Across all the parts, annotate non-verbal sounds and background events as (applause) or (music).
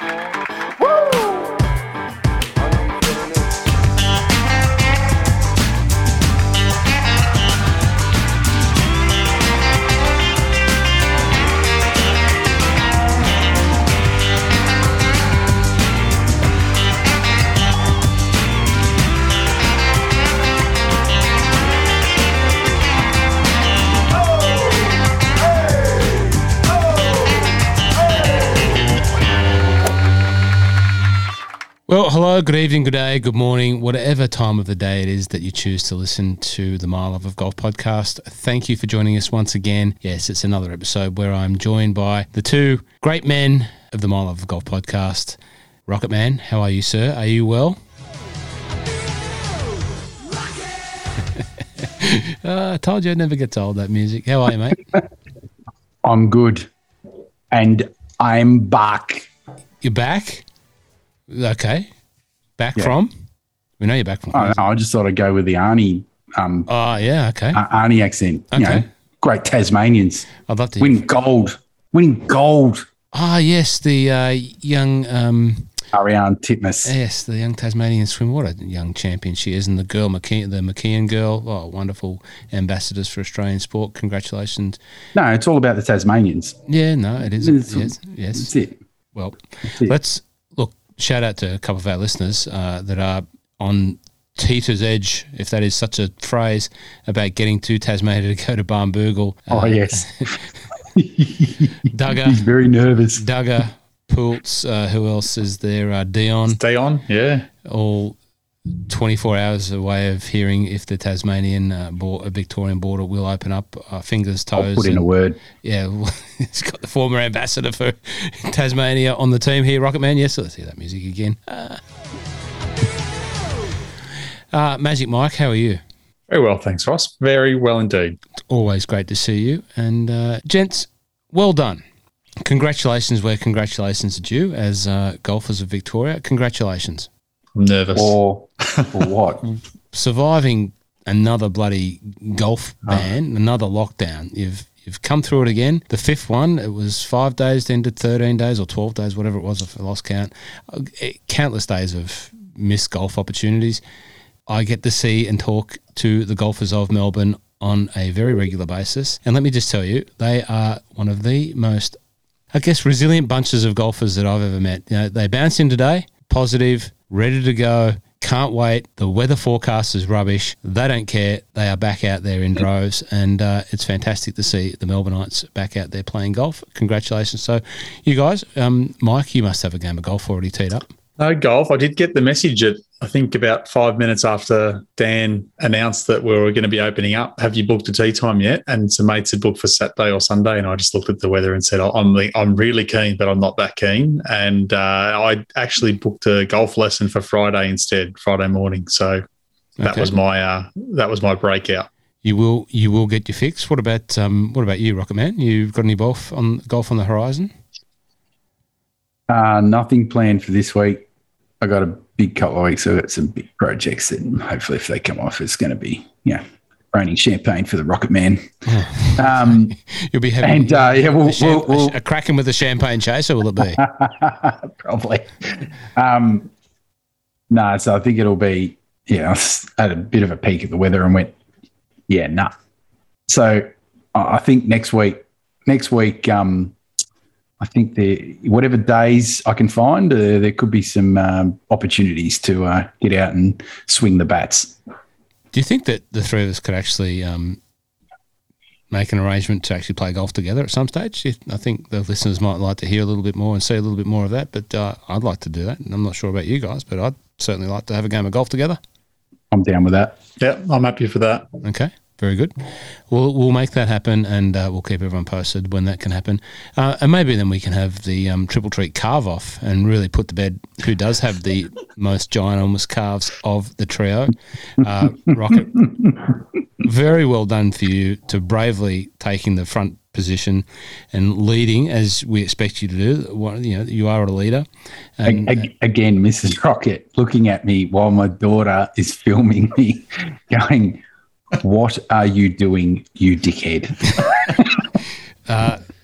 Well, hello, good evening, good day, good morning, whatever time of the day it is that you choose to listen to the My Love of Golf podcast. Thank you for joining us once again. Yes, it's another episode where I'm joined by the two great men of the My Love of Golf podcast. Rocket Man, how are you, sir? Are you well? (laughs) uh, I told you I'd never get old, that music. How are you, mate? (laughs) I'm good. And I'm back. You're back? Okay. Back Yeah. from? We know you're back from. I, don't I just thought I'd go with the Arnie um, Oh, yeah, okay. uh, Arnie accent. You Okay. know, great Tasmanians I'd love to. winning gold, winning gold. Ah, yes, the uh, young, um, Ariarne Titmus. yes, the young Tasmanian swim. What a young champion she is, and the girl, McKeon, the McKeon girl. Oh, wonderful ambassadors for Australian sport. Congratulations. No, it's all about the Tasmanians. Yeah, no, it is. It's- Yes, yes. That's it. Well, That's it. let's. Shout out to a couple of our listeners uh, that are on teeter's edge, if that is such a phrase, about getting to Tasmania to go to Barnbougle. oh, Uh, yes. (laughs) Duggar, He's very nervous. Duggar, Poults. Uh, who else is there? Uh, Dion. Stay on, yeah. all 24 hours away of hearing if the Tasmanian uh, bor- uh, Victorian border will open up. Uh, fingers, I'll toes. put in a word. yeah, (laughs) well, it's got the former ambassador for (laughs) Tasmania on the team here, Rocket Man. Yes, let's hear that music again. Uh, uh, Magic Mike, how are you? Very well, thanks, Ross. Very well indeed. Always great to see you. And uh, gents, well done. Congratulations where congratulations are due as uh, golfers of Victoria. Congratulations. I'm nervous. Or, or what? (laughs) surviving another bloody golf ban, another lockdown. You've you've come through it again. The fifth one, it was five days, then to thirteen days or twelve days, whatever it was. If I lost count, Uh, countless days of missed golf opportunities. I get to see and talk to the golfers of Melbourne on a very regular basis, and let me just tell you, they are one of the most I guess resilient bunches of golfers that I've ever met. You know, they bounce in today, positive, ready to go, can't wait. The weather forecast is rubbish. They don't care. They are back out there in droves, and uh, it's fantastic to see the Melbourneites back out there playing golf. Congratulations! So, you guys, um, Mike, you must have a game of golf already teed up. No golf. I did get the message at, I think, about five minutes after Dan announced that we were going to be opening up. Have you booked a tee time yet? And some mates had booked for Saturday or Sunday. And I just looked at the weather and said, "Oh, I'm, I'm really keen, but I'm not that keen. And uh, I actually booked a golf lesson for Friday instead, Friday morning. So that Okay. was my uh, that was my breakout. You will you will get your fix. What about um, what about you, Rocket Man? You've got any golf on golf on the horizon? Uh, nothing planned for this week. I got a big couple of weeks. I've got some big projects that hopefully, if they come off, it's going to be, yeah, raining champagne for the Rocket Man. (laughs) Um, You'll be having and uh, yeah, we'll, a, champ- we'll, we'll a, cracking with a champagne chaser. Will it be? (laughs) probably. Um, no, so I think it'll be, yeah, I had a bit of a peek at the weather and went, yeah, nah. So I I think next week, next week, um, I think the whatever days I can find, uh, there could be some um, opportunities to uh, get out and swing the bats. Do you think that the three of us could actually um, make an arrangement to actually play golf together at some stage? I think the listeners might like to hear a little bit more and see a little bit more of that. But uh, I'd like to do that. And I'm not sure about you guys, but I'd certainly like to have a game of golf together. I'm down with that. Yeah, I'm happy for that. Okay, very good. We'll we'll make that happen, and uh, we'll keep everyone posted when that can happen. Uh, and maybe then we can have the um, triple treat carve off and really put to bed who does have the (laughs) most ginormous calves of the trio. Uh, Rocket, very well done for you to bravely taking the front position and leading as we expect you to do. What- You know, you are a leader. And, again, Mrs. Rocket looking at me while my daughter is filming me, (laughs) going, "What are you doing, you dickhead?" (laughs)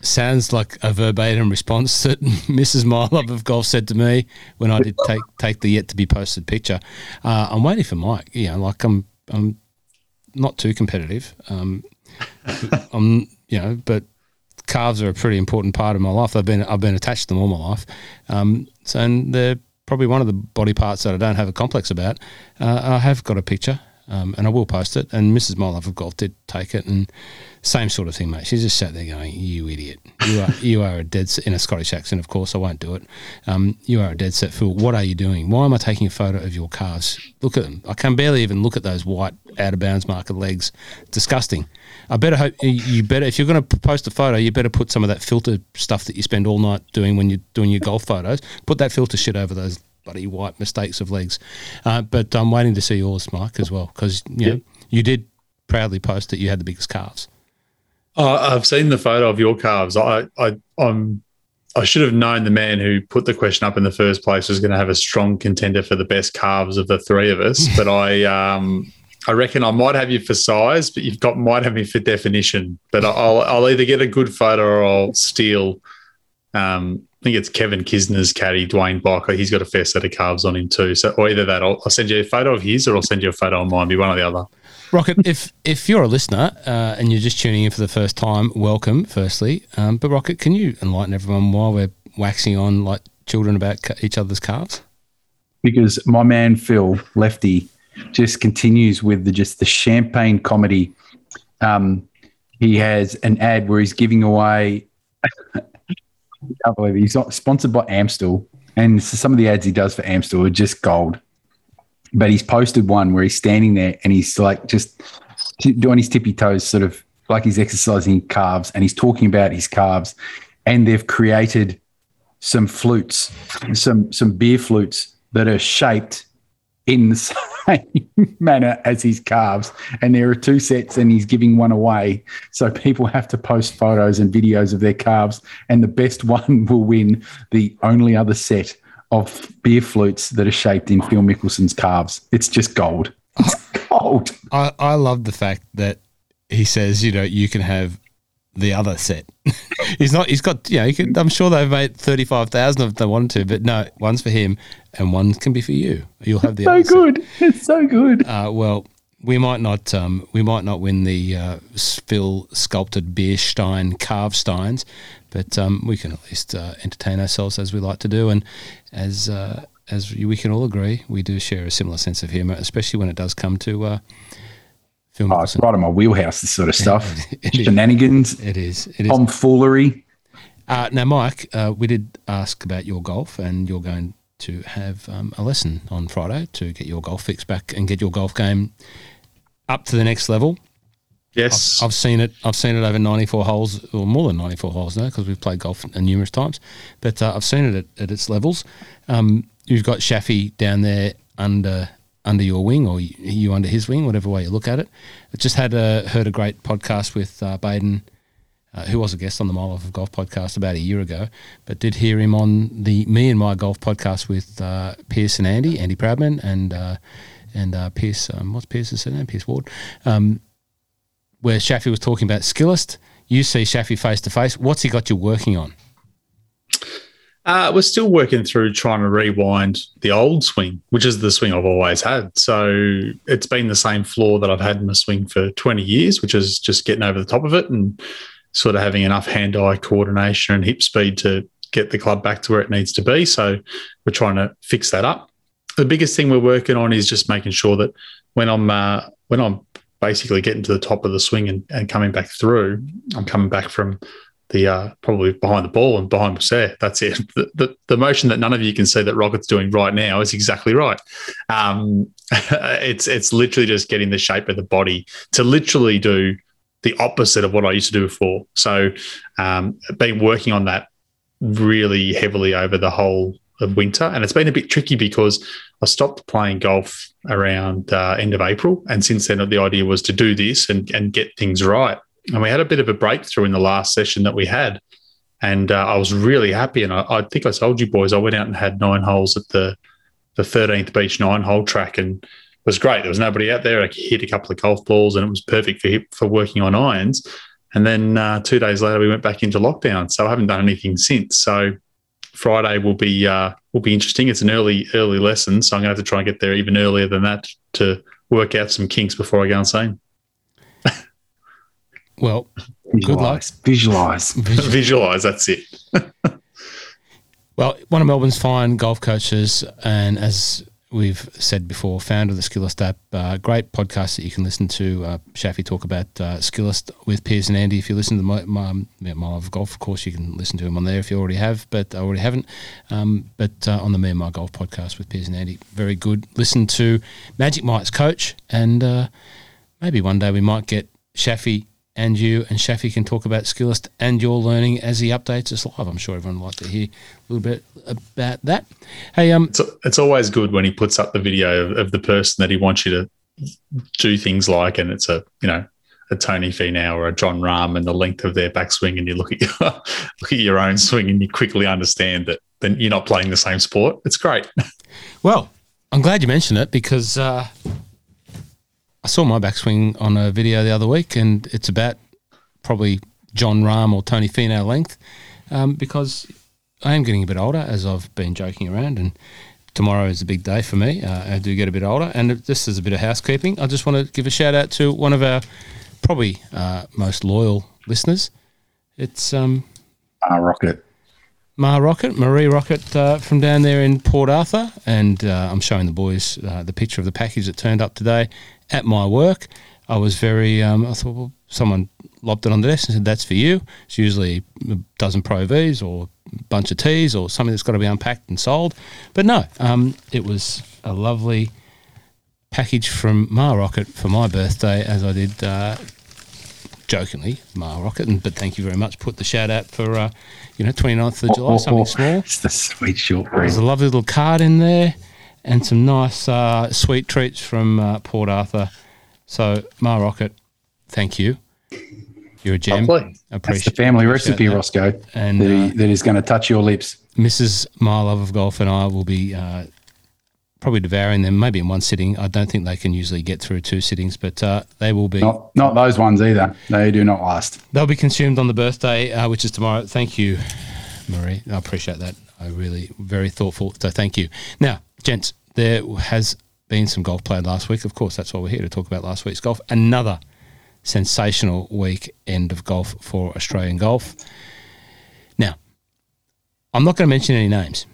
sounds like a verbatim response that Mrs. My Love of Golf said to me when I did take take the yet to be posted picture. Uh, I'm waiting for Mike. You know, like I'm I'm not too competitive. Um, (laughs) I'm you know, but calves are a pretty important part of my life. I've been I've been attached to them all my life. Um, so and they're probably one of the body parts that I don't have a complex about. Uh, I have got a picture, um, and I will post it. And Mrs. My Love of Golf did take it, and same sort of thing, mate. She just sat there going, "You idiot! You are you are a dead set, in a Scottish accent, of course. I won't do it. Um, you are a dead set fool. What are you doing? Why am I taking a photo of your calves? Look at them. I can barely even look at those white out of bounds marker legs. Disgusting. I better hope you better if you're going to post a photo, you better put some of that filter stuff that you spend all night doing when you're doing your golf photos. Put that filter shit over those bloody white mistakes of legs. Uh, but I'm waiting to see yours, Mike, as well, because you know you did proudly post that you had the biggest calves. Oh, I've seen the photo of your calves. I, I, I'm, I should have known the man who put the question up in the first place was going to have a strong contender for the best calves of the three of us. but I, (laughs) um, I reckon I might have you for size, but you've got might have me for definition. But I'll, I'll either get a good photo or I'll steal. Um, think it's Kevin Kisner's caddy, Dwayne Bocker. He's got a fair set of calves on him too. So, or either that, I'll, I'll send you a photo of his, or I'll send you a photo of mine. Be one or the other. Rocket, if if you're a listener uh, and you're just tuning in for the first time, welcome. Firstly, um, but Rocket, can you enlighten everyone while we're waxing on like children about each other's calves? Because my man Phil Lefty just continues with the just the champagne comedy. Um, he has an ad where he's giving away. I can't believe it. He's sponsored by Amstel, and some of the ads he does for Amstel are just gold. But he's posted one where he's standing there and he's like just doing his tippy toes, sort of like he's exercising calves, and he's talking about his calves, and they've created some flutes, some some beer flutes that are shaped in the (laughs) same (laughs) manner as his calves. And there are two sets, and he's giving one away. So people have to post photos and videos of their calves, and the best (laughs) one will win the only other set of beer flutes that are shaped in Phil Mickelson's calves. It's just gold. It's (laughs) gold. I, I love the fact that he says, you know, you can have the other set. he's not. He's got. You know, can, I'm sure they've made thirty five thousand if they wanted to, but no, one's for him and one can be for you. You'll have the so good. Set. It's so good. Uh, well, we might not. Um, we might not win the uh, Phil sculpted beer stein carved steins, but um, we can at least uh, entertain ourselves as we like to do, and as uh, as we can all agree, we do share a similar sense of humour, especially when it does come to uh, film. Oh, it's right in my wheelhouse. This sort of (laughs) stuff, it shenanigans. It is. It is tomfoolery. Uh, now, Mike, uh, we did ask about your golf, and you're going to have um, a lesson on Friday to get your golf fix back and get your golf game up to the next level. Yes, I've, I've, seen it. I've seen it over 94 holes, or more than 94 holes now, because we've played golf numerous times. But uh, I've seen it at, at its levels. Um, you've got Shafi down there under under your wing, or you under his wing, whatever way you look at it. I just had a heard a great podcast with uh, Baden, uh, who was a guest on the My Life of Golf podcast about a year ago, but did hear him on the Me and My Golf podcast with uh, Piers and Andy, Andy Proudman, and uh, and uh, Piers. Um, what's Piers's name? Piers Ward. Um, where Shafi was talking about Skillest. You see Shafi face to face. What's he got you working on? Uh, we're still working through trying to rewind the old swing, which is the swing I've always had. So it's been the same flaw that I've had in my swing for 20 years, which is just getting over the top of it and sort of having enough hand eye coordination and hip speed to get the club back to where it needs to be. So we're trying to fix that up. The biggest thing we're working on is just making sure that when I'm uh, when I'm basically getting to the top of the swing and, and coming back through. I'm coming back from the uh, probably behind the ball and behind there. That's it. (laughs) The, the, the, motion that none of you can see that Rocket's doing right now is exactly right. Um, (laughs) it's it's literally just getting the shape of the body to literally do the opposite of what I used to do before. So, um, been working on that really heavily over the whole of winter, and it's been a bit tricky because I stopped playing golf around uh, end of April, and since then the idea was to do this and and get things right. And we had a bit of a breakthrough in the last session that we had, and uh, I was really happy. And I, I, think I told you boys I went out and had nine holes at the the 13th beach nine hole track, and was great. There was nobody out there. I hit a couple of golf balls, and it was perfect for for working on irons. And then uh, two days later, we went back into lockdown. So I haven't done anything since. So Friday will be uh, will be interesting. It's an early early lesson, so I'm going to have to try and get there even earlier than that to work out some kinks before I go insane. (laughs) Well, good luck. Visualize. Visualize. Visualize. (laughs) That's it. (laughs) Well, one of Melbourne's fine golf coaches, and as we've said before, founder of the Skillest app. Uh, great podcast that you can listen to. Uh, Shafi talk about uh, Skillest with Piers and Andy. If you listen to my, my, my Golf, of course, you can listen to him on there if you already have, but I already haven't. Um, but uh, on the Me and My Golf podcast with Piers and Andy, very good. Listen to Magic Mike's coach, and uh, maybe one day we might get Shafi and you and Shafi can talk about Skillest and your learning as he updates us live. I'm sure everyone would like to hear a little bit about that. Hey, um, it's, it's always good when he puts up the video of, of, the person that he wants you to do things like, and it's a you know a Tony Finau or a Jon Rahm and the length of their backswing, and you look at your (laughs) look at your own swing and you quickly understand that then you're not playing the same sport. It's great. (laughs) Well, I'm glad you mentioned it because. Uh, I saw my backswing on a video the other week, and it's about probably Jon Rahm or Tony Finau length um, because I am getting a bit older, as I've been joking around, and tomorrow is a big day for me. Uh, I do get a bit older, and this is a bit of housekeeping. I just want to give a shout out to one of our probably uh, most loyal listeners. It's um, uh, Rocket. Ma Rocket, Marie Rocket uh, from down there in Port Arthur, and uh, I'm showing the boys uh, the picture of the package that turned up today at my work. I was very, um, I thought, well, someone lobbed it on the desk and said, that's for you. It's usually a dozen Pro Vs or a bunch of tees or something that's got to be unpacked and sold. But no, um, it was a lovely package from Ma Rocket for my birthday, as I did uh, jokingly, Ma Rocket. And, but thank you very much. Put the shout out for, uh, you know, 29th of July, oh, oh, something small. (laughs) It's the sweet short There's a lovely little card in there and some nice uh, sweet treats from uh, Port Arthur. So, Ma Rocket, thank you. You're a gem. Appreciate That's the family recipe, that. Roscoe, and that, uh, that is going to touch your lips. Mrs. My Love of Golf and I will be uh, probably devouring them, maybe in one sitting. I don't think they can usually get through two sittings, but uh, they will be. Not, not, those ones either. They do not last. They'll be consumed on the birthday, uh, which is tomorrow. Thank you, Marie. I appreciate that. I really very thoughtful. So thank you. Now, gents, there has been some golf played last week. Of course, that's why we're here to talk about last week's golf. Another sensational week end of golf for Australian golf. Now, I'm not going to mention any names.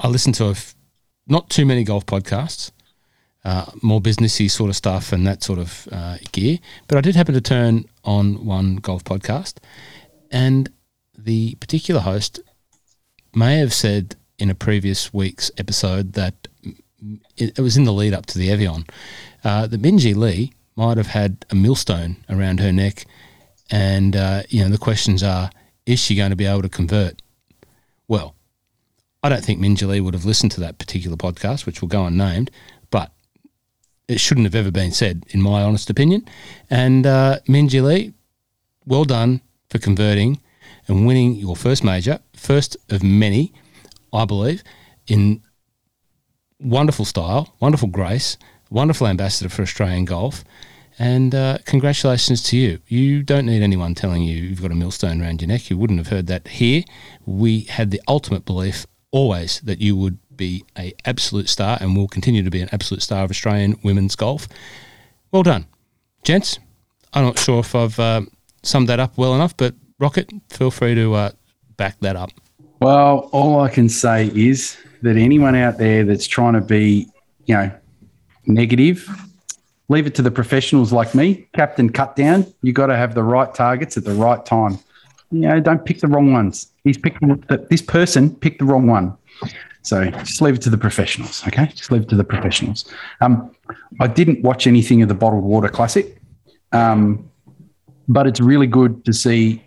I listen to not too many golf podcasts, uh, more businessy sort of stuff and that sort of uh, gear. But I did happen to turn on one golf podcast, and the particular host may have said in a previous week's episode that it, was in the lead up to the Evian uh, that Minjee Lee might have had a millstone around her neck, and uh, you know the questions are: Is she going to be able to convert? Well, I don't think Minjee Lee would have listened to that particular podcast, which will go unnamed, but it shouldn't have ever been said, in my honest opinion. And uh, Minjee Lee, well done for converting and winning your first major, first of many I believe, in wonderful style, wonderful grace, wonderful ambassador for Australian golf. And uh, congratulations to you. You don't need anyone telling you you've got a millstone around your neck. You wouldn't have heard that here. We had the ultimate belief always that you would be a absolute star and will continue to be an absolute star of Australian women's golf. Well done, gents. I'm not sure if I've uh, summed that up well enough, but Rocket, feel free to uh, back that up. Well, all I can say is that anyone out there that's trying to be, you know, negative, leave it to the professionals like me, Captain Cut Down. You got to have the right targets at the right time. You know, don't pick the wrong ones. He's picked this person picked the wrong one. So just leave it to the professionals, okay? Just leave it to the professionals. Um, I didn't watch anything of the bottled water classic, um, but it's really good to see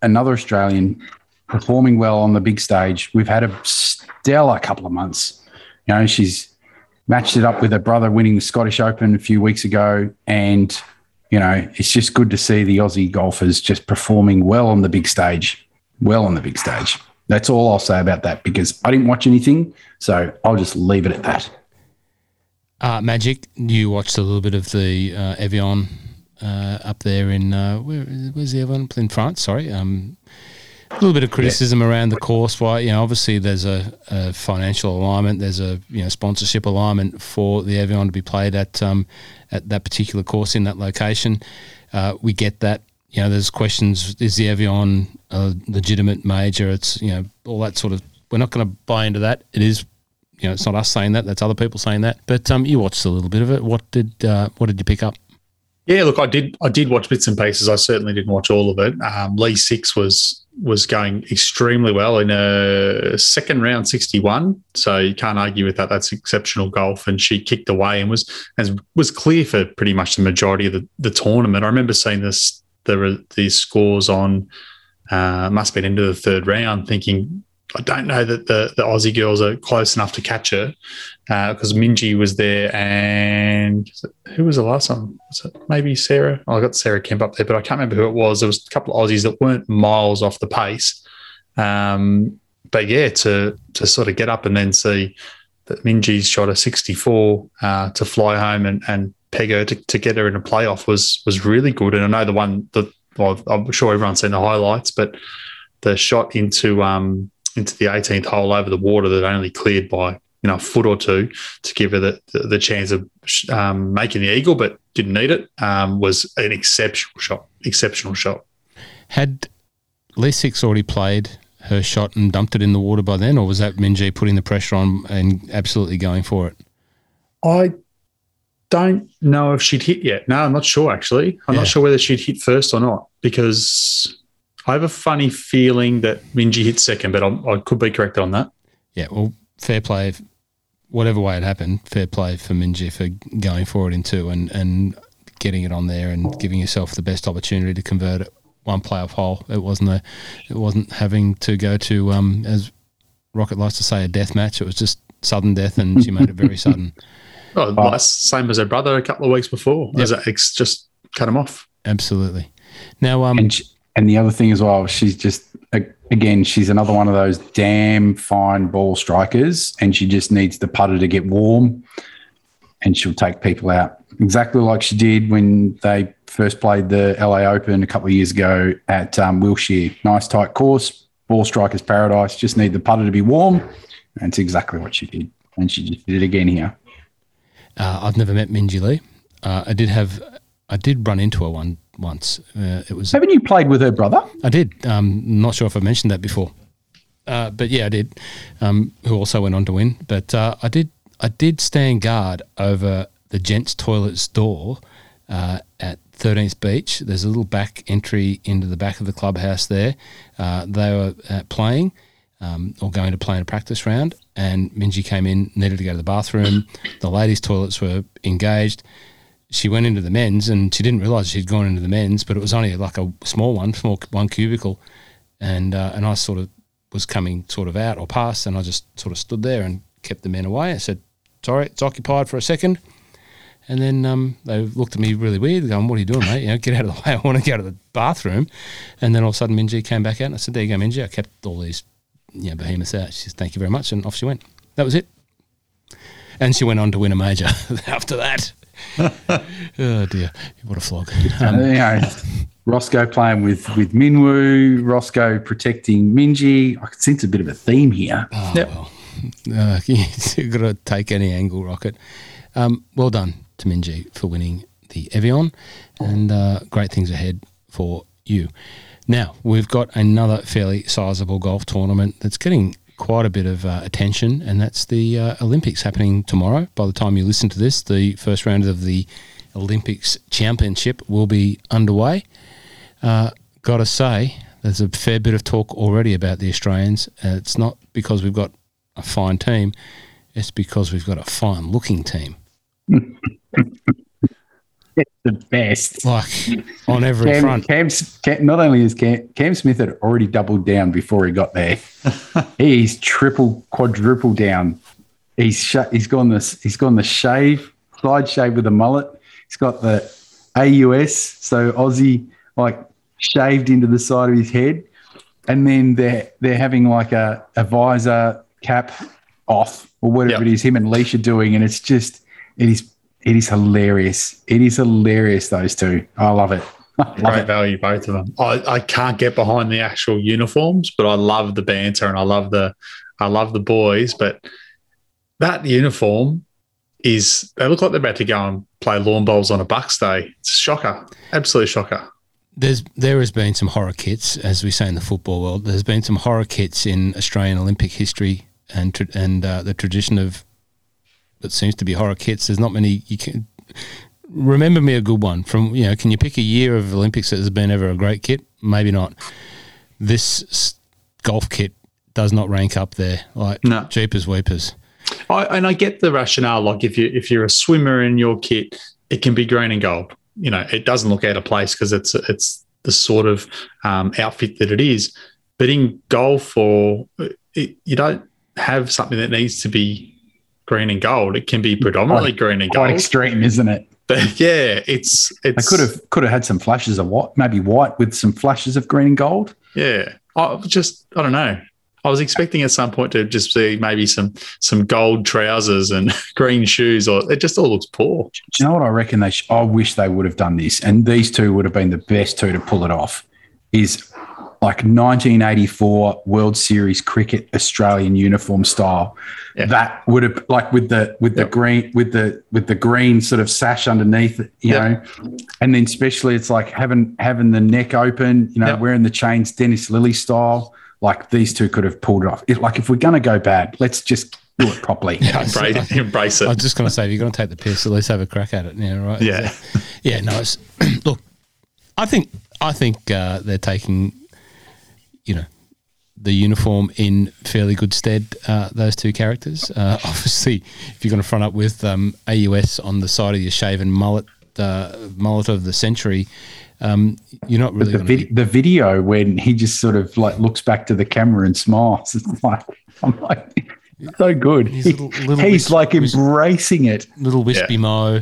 another Australian performing well on the big stage. We've had a stellar couple of months. You know, she's matched it up with her brother winning the Scottish Open a few weeks ago. And, you know, it's just good to see the Aussie golfers just performing well on the big stage. Well on the big stage. That's all I'll say about that because I didn't watch anything. So I'll just leave it at that. Uh, Magic, you watched a little bit of the uh, Evian uh, up there in uh, where, where's the one in France? Sorry, um, a little bit of criticism yeah. around the course. Why you know obviously there's a, a, financial alignment, there's a you know sponsorship alignment for the Evian to be played at um, at that particular course in that location. Uh, we get that. You know, there's questions: is the Evian a legitimate major? It's you know all that sort of. We're not going to buy into that. It is you know, it's not us saying that; that's other people saying that. But um, you watched a little bit of it. What did uh, what did you pick up? Yeah, look, I did. I did watch bits and pieces. I certainly didn't watch all of it. Um, Lee Six was was going extremely well in a second round sixty one. So you can't argue with that. That's exceptional golf. And she kicked away and was was clear for pretty much the majority of the, the tournament. I remember seeing this the these scores on uh, must have been into the third round, thinking I don't know that the, the Aussie girls are close enough to catch her because uh, Minjee was there and who was the last one? It maybe Sarah? Oh, I got Sarah Kemp up there, but I can't remember who it was. There was a couple of Aussies that weren't miles off the pace. Um, but yeah, to to sort of get up and then see that Minjee's shot a 64 uh, to fly home and, and peg her to, to get her in a playoff was was really good. And I know the one that well, I'm sure everyone's seen the highlights, but the shot into um, into the 18th hole over the water that only cleared by you know a foot or two to give her the, the, the chance of um, making the eagle, but didn't need it. Um, was an exceptional shot. Exceptional shot. Had Lee Six already played her shot and dumped it in the water by then, or was that Minjee putting the pressure on and absolutely going for it? I don't know if she'd hit yet. No, I'm not sure actually. I'm yeah. not sure whether she'd hit first or not because I have a funny feeling that Minjee hit second, but I'm, i could be corrected on that. Yeah, well, fair play. Whatever way it happened, fair play for Minjee for going for it in two and, and getting it on there and giving yourself the best opportunity to convert it one playoff hole. It wasn't a, it wasn't having to go to um, as Rocket likes to say a death match. It was just sudden death, and she made it very sudden. (laughs) Oh, same as her brother a couple of weeks before. Yep. As it just cut him off. Absolutely. Now, um, and she, and the other thing as well, she's just again, she's another one of those damn fine ball strikers, and she just needs the putter to get warm, and she'll take people out exactly like she did when they first played the LA Open a couple of years ago at um, Wilshire. Nice tight course, ball strikers paradise. Just need the putter to be warm, and it's exactly what she did, and she just did it again here. Uh, I've never met Minjee Lee. Uh, I did have, I did run into her one once. Uh, it was. Haven't you played with her brother? I did. Um, not sure if I mentioned that before, uh, but yeah, I did. Um, who also went on to win. But uh, I did. I did stand guard over the gents' toilets door uh, at 13th Beach. There's a little back entry into the back of the clubhouse there. Uh, they were uh, playing. Um, or going to play in a practice round, and Minjee came in, needed to go to the bathroom. The ladies' toilets were engaged she went into the men's and she didn't realize she'd gone into the men's, but it was only like a small one, small one cubicle, and uh, and I sort of was coming sort of out or past, and I just sort of stood there and kept the men away. I said, "Sorry, it's occupied for a second. And then um, they looked at me really weird, going, "What are you doing, mate? You know, get out of the (laughs) way. I want to go to the bathroom." And then all of a sudden, Minjee came back out, and I said, "There you go, Minjee. I kept all these, you know, behemoths out." She said, "Thank you very much," and off she went. That was it. And she went on to win a major (laughs) after that. (laughs) oh dear, what a flog! Um, you know, Roscoe playing with with Minwoo, Roscoe protecting Minjee. I can sense a bit of a theme here. Oh, yep. well, uh, (laughs) you've got to take any angle, Rocket. Um, well done to Minjee for winning the Evian, and uh, great things ahead for you. Now we've got another fairly sizable golf tournament that's getting quite a bit of uh, attention, and that's the uh, Olympics happening tomorrow. By the time you listen to this, the first round of the Olympics Championship will be underway. Uh, Got to say, there's a fair bit of talk already about the Australians. Uh, it's not because we've got a fine team, it's because we've got a fine looking team. (laughs) It's the best. Like (laughs) on every Cam, front. Cam, Cam, not only is Cam, Cam Smith had already doubled down before he got there, (laughs) he's triple, quadruple down. He's sh- he's gone this. He's gone the shave, side shave with a mullet. He's got the AUS, so Aussie, like shaved into the side of his head, and then they're they're having like a, a visor cap off or whatever yep. it is. Him and Leisha doing, and it's just it is it is hilarious. It is hilarious. Those two, I love it. (laughs) I love Great it. value, both of them. I, I can't get behind the actual uniforms, but I love the banter and I love the I love the boys. But that uniform is they look like they're about to go and play lawn bowls on a Bucks day. It's a shocker, absolute shocker. There's there has been some horror kits, as we say in the football world. There's been some horror kits in Australian Olympic history and and uh, the tradition of that seems to be horror kits. There's not many. You can remember me a good one from you know. Can you pick a year of Olympics that has been ever a great kit? Maybe not. This golf kit does not rank up there. Like No. Jeepers Weepers. I, and I get the rationale. Like if you if you're a swimmer in your kit, it can be green and gold. You know, it doesn't look out of place because it's it's the sort of um, outfit that it is. But in golf, or it, you don't have something that needs to be green and gold. It can be predominantly green and Quite gold. extreme, isn't it? (laughs) But yeah, it's I could have could have had some flashes of white, maybe white with some flashes of green and gold. Yeah, I just I don't know. I was expecting at some point to just see maybe some some gold trousers and (laughs) green shoes, or it just all looks poor. Do you know what I reckon? They sh- I wish they would have done this, and these two would have been the best two to pull it off. Is like 1984 World Series cricket Australian uniform style. Yeah. That would have like with the with the Yep. green with the with the green sort of sash underneath it, you Yep. know, and then especially it's like having having the neck open, you know, Yep. wearing the chains Dennis Lillee style. Like these two could have pulled it off. It, like if we're gonna go bad, let's just do it properly. (laughs) Embrace, embrace I was just going to say, if you're going to take the piss, at least have a crack at it. Yeah, right. Yeah. yeah. No, it's (clears throat) look. I think I think uh, they're taking, you know, the uniform in fairly good stead. Uh, those two characters. Uh, (laughs) obviously, if you're going to front up with um, AUS on the side of your shaven mullet, uh, mullet of the century, um, you're not really the, going to. vid- the video when he just sort of like looks back to the camera and smiles. (laughs) It's like I'm like so good. He's little- little he's wisp- like wisp- embracing it. little wispy mo.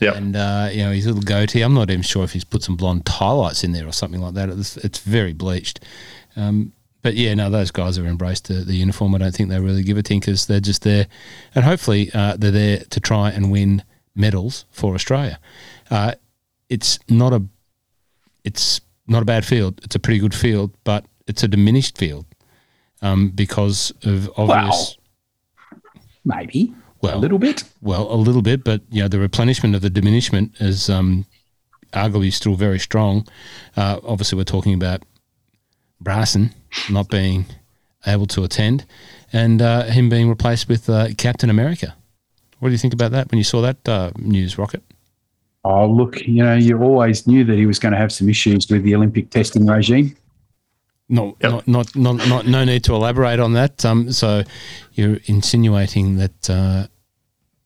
Yep. And uh, you know his little goatee. I'm not even sure if he's put some blonde highlights in there or something like that. It's, it's very bleached. Um, but yeah, no, those guys have embraced the, the uniform. I don't think they really give a tinkers. They're just there, and hopefully uh, they're there to try and win medals for Australia. Uh, it's not a, it's not a bad field. It's a pretty good field, but it's a diminished field um, because of obvious. Maybe Well, a little bit. well, a little bit, but you know the replenishment of the diminishment is um, arguably still very strong. Uh, obviously, we're talking about Bryson not being able to attend, and uh, him being replaced with uh, Captain America. What do you think about that when you saw that uh, news, Rocket? Oh, look, you know, you always knew that he was going to have some issues with the Olympic testing regime. No, Yep. not, not, not, not, no need to elaborate on that. Um, so you're insinuating that uh,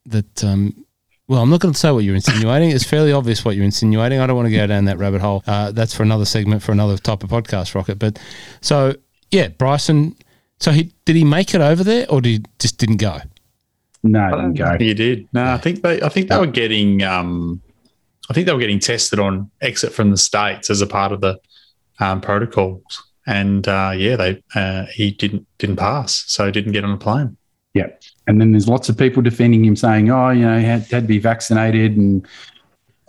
that um, well, I'm not going to say what you're insinuating. It's fairly obvious what you're insinuating. I don't want to go down that rabbit hole. Uh, that's for another segment for another type of podcast, Rocket. But so yeah, Bryson. So he did he make it over there, or did he just didn't go? No, I didn't go. think you did. No, I think they. I think they were getting. Um, I think they were getting tested on exit from the states as a part of the um, protocols, and uh, yeah, they uh, he didn't didn't pass, so didn't get on a plane. And then there's lots of people defending him, saying, "Oh, you know, he had, had to be vaccinated, and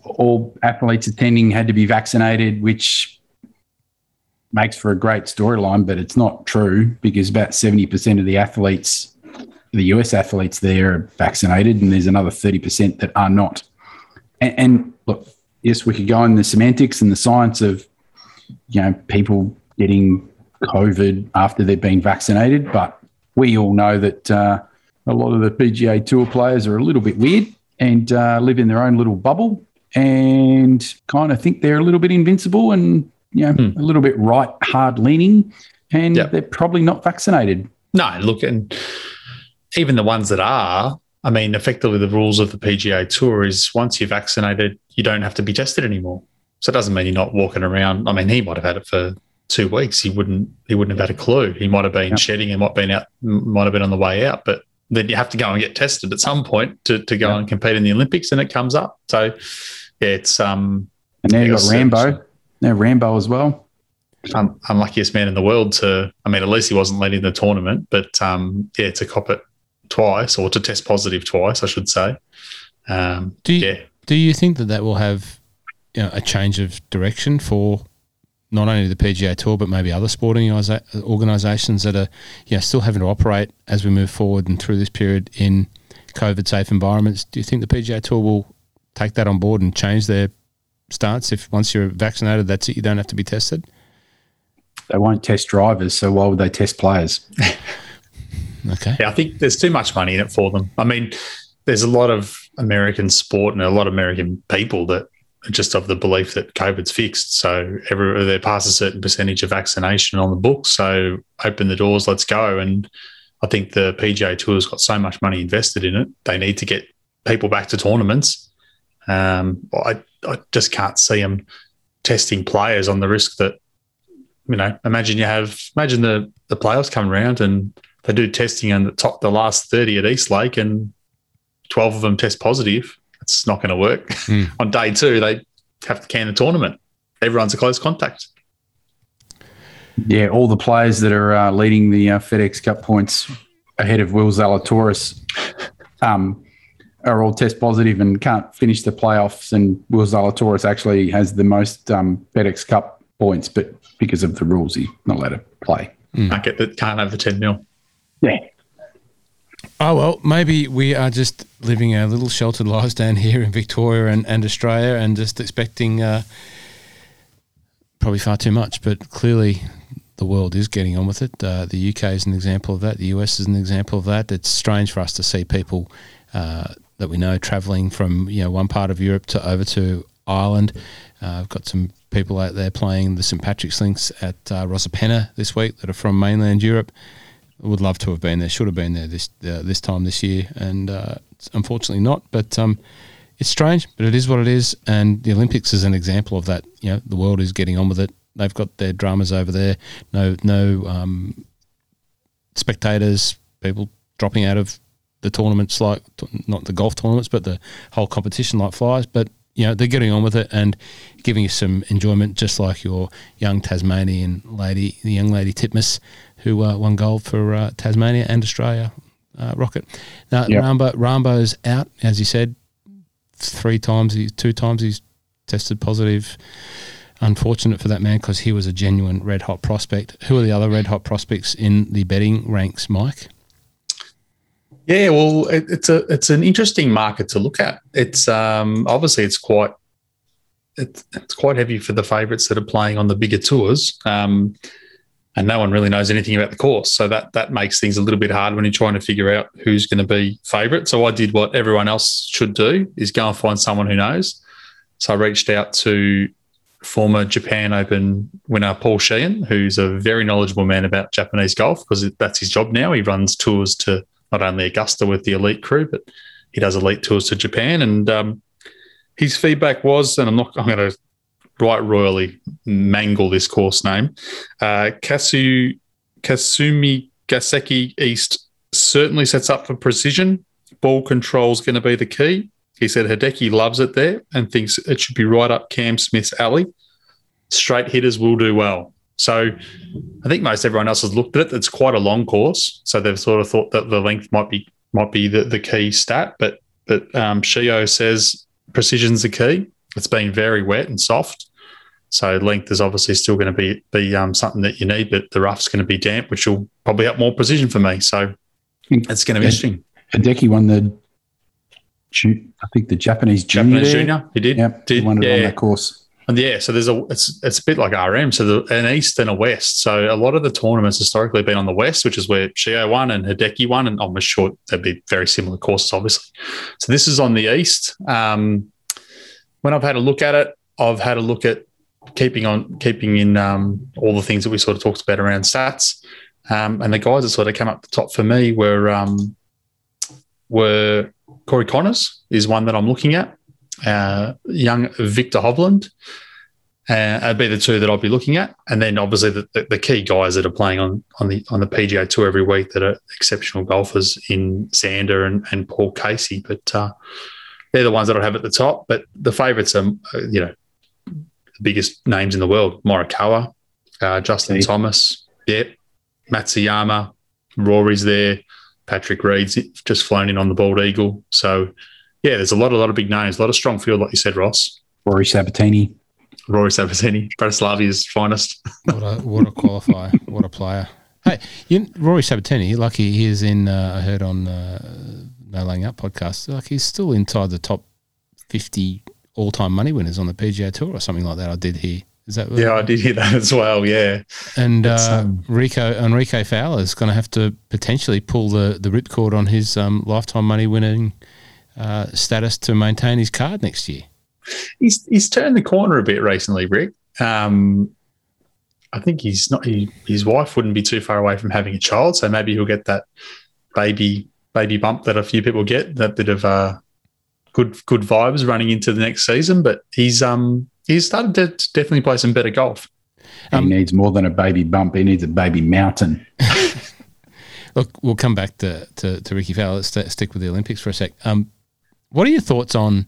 all athletes attending had to be vaccinated," which makes for a great storyline, but it's not true because about seventy percent of the athletes, the US athletes, there are vaccinated, and there's another thirty percent that are not. And, and look, yes, we could go in the semantics and the science of, you know, people getting COVID after they've been vaccinated, but we all know that uh, a lot of the PGA Tour players are a little bit weird and uh, live in their own little bubble and kind of think they're a little bit invincible and you know Hmm. a little bit right hard leaning, and Yep. they're probably not vaccinated. No, look, and even the ones that are, I mean, effectively the rules of the PGA Tour is once you're vaccinated, you don't have to be tested anymore. So it doesn't mean you're not walking around. I mean, he might have had it for two weeks. He wouldn't. He wouldn't have had a clue. He might have been Yep. shedding and might been out. Might have been on the way out, but then you have to go and get tested at some point to, to go Yep. and compete in the Olympics, and it comes up. So yeah, it's um And now you've got Rambo. Now Rambo as well. un- unluckiest man in the world to. I mean, at least he wasn't leading the tournament, but um, yeah, to cop it twice or to test positive twice, I should say. Um, Do you, yeah, do you think that that will have you know, a change of direction for not only the PGA Tour but maybe other sporting organisations that are you know, still having to operate as we move forward and through this period in COVID safe environments? Do you think the PGA Tour will take that on board and change their stance if once you're vaccinated, that's it, you don't have to be tested? They won't test drivers, so why would they test players? (laughs) Okay. Yeah, I think there's too much money in it for them. I mean, there's a lot of American sport and a lot of American people that are just of the belief that COVID's fixed. So every they're past a certain percentage of vaccination on the book. So open the doors, let's go. And I think the PGA Tour's got so much money invested in it, they need to get people back to tournaments. Um, I I just can't see them testing players on the risk that you know. Imagine you have imagine the the playoffs come around and they do testing on the top the last 30 at East Lake and 12 of them test positive. It's not going to work. Mm. (laughs) on day two, they have to can the tournament. Everyone's a close contact. Yeah, all the players that are uh, leading the uh, FedEx Cup points ahead of Will Zalatoris (laughs) um, are all test positive and can't finish the playoffs. And Will Zalatoris actually has the most um, FedEx Cup points, but because of the rules, he's not allowed to play. Can't get that can't have the 10 mil. Yeah. Oh well, maybe we are just living our little sheltered lives down here in Victoria and, and Australia, and just expecting uh, probably far too much. But clearly, the world is getting on with it. Uh, the UK is an example of that. The US is an example of that. It's strange for us to see people uh, that we know travelling from you know one part of Europe to over to Ireland. Uh, I've got some people out there playing the St Patrick's Links at uh, Rosapenna this week that are from mainland Europe would love to have been there. Should have been there this uh, this time this year, and uh, unfortunately not. But um, it's strange, but it is what it is. And the Olympics is an example of that. You know, the world is getting on with it. They've got their dramas over there. No, no um, spectators. People dropping out of the tournaments, like not the golf tournaments, but the whole competition, like flies. But you know, they're getting on with it and giving you some enjoyment, just like your young Tasmanian lady, the young lady Titmus, who uh, won gold for uh, Tasmania and Australia uh, rocket. Now Yep. Rambo Rambo's out, as you said, three times. He two times he's tested positive. Unfortunate for that man because he was a genuine red hot prospect. Who are the other red hot prospects in the betting ranks, Mike? Yeah, well, it, it's a it's an interesting market to look at. It's um, obviously it's quite it's, it's quite heavy for the favourites that are playing on the bigger tours, um, and no one really knows anything about the course. So that that makes things a little bit hard when you're trying to figure out who's going to be favourite. So I did what everyone else should do: is go and find someone who knows. So I reached out to former Japan Open winner Paul Sheehan, who's a very knowledgeable man about Japanese golf because that's his job now. He runs tours to not only Augusta with the elite crew, but he does elite tours to Japan. And um, his feedback was, and I'm not, I'm going to right royally mangle this course name, uh, Kasu Kasumi Gaseki East certainly sets up for precision. Ball control is going to be the key. He said Hideki loves it there and thinks it should be right up Cam Smith's alley. Straight hitters will do well. So I think most everyone else has looked at it. It's quite a long course, so they've sort of thought that the length might be might be the, the key stat. But but um, Shio says precision's the key. It's been very wet and soft, so length is obviously still going to be be um, something that you need. But the rough's going to be damp, which will probably help more precision for me. So it's going to be interesting. Hideki won the, I think the Japanese junior. Japanese junior, he did. Yep, did he won it yeah. on that course. And yeah, so there's a it's it's a bit like RM. So the, an east and a west. So a lot of the tournaments historically have been on the west, which is where Shio won and Hideki won, and I'm sure they'd be very similar courses, obviously. So this is on the east. Um, when I've had a look at it, I've had a look at keeping on keeping in um, all the things that we sort of talked about around stats. Um, and the guys that sort of came up the top for me were um, were Corey Conners is one that I'm looking at. Uh, young Victor Hovland uh, would be the two that I'll be looking at, and then obviously the, the, the key guys that are playing on on the on the PGA Tour every week that are exceptional golfers in Xander and, and Paul Casey. But uh, they're the ones that I have at the top. But the favourites are uh, you know the biggest names in the world: Morikawa, uh, Justin Okay. Thomas, yep, Matsuyama, Rory's there, Patrick Reed's just flown in on the bald eagle. So yeah, there's a lot, a lot of big names, a lot of strong field, like you said, Ross. Rory Sabbatini. Rory Sabbatini, Bratislavia's finest. What a what a qualifier! what a player! Hey, you, Rory Sabbatini, like he, he is in. Uh, I heard on uh, No Laying Up podcast, like he's still inside the top fifty all time money winners on the PGA Tour or something like that. I did hear. Is that Yeah, I did hear that as well. Yeah, And uh, um, Rico Enrique Fowler is going to have to potentially pull the the ripcord on his um, lifetime money winning uh, status to maintain his card next year. he's he's turned the corner a bit recently, Rick. Um, I think he's not. He, his wife wouldn't be too far away from having a child, so maybe he'll get that baby baby bump that a few people get. That bit of uh, good good vibes running into the next season. But he's um he's started to definitely play some better golf. Um, he needs more than a baby bump. He needs a baby mountain. (laughs) Look, we'll come back to, to, to Rickie Fowler. Let's st- stick with the Olympics for a sec. Um, what are your thoughts on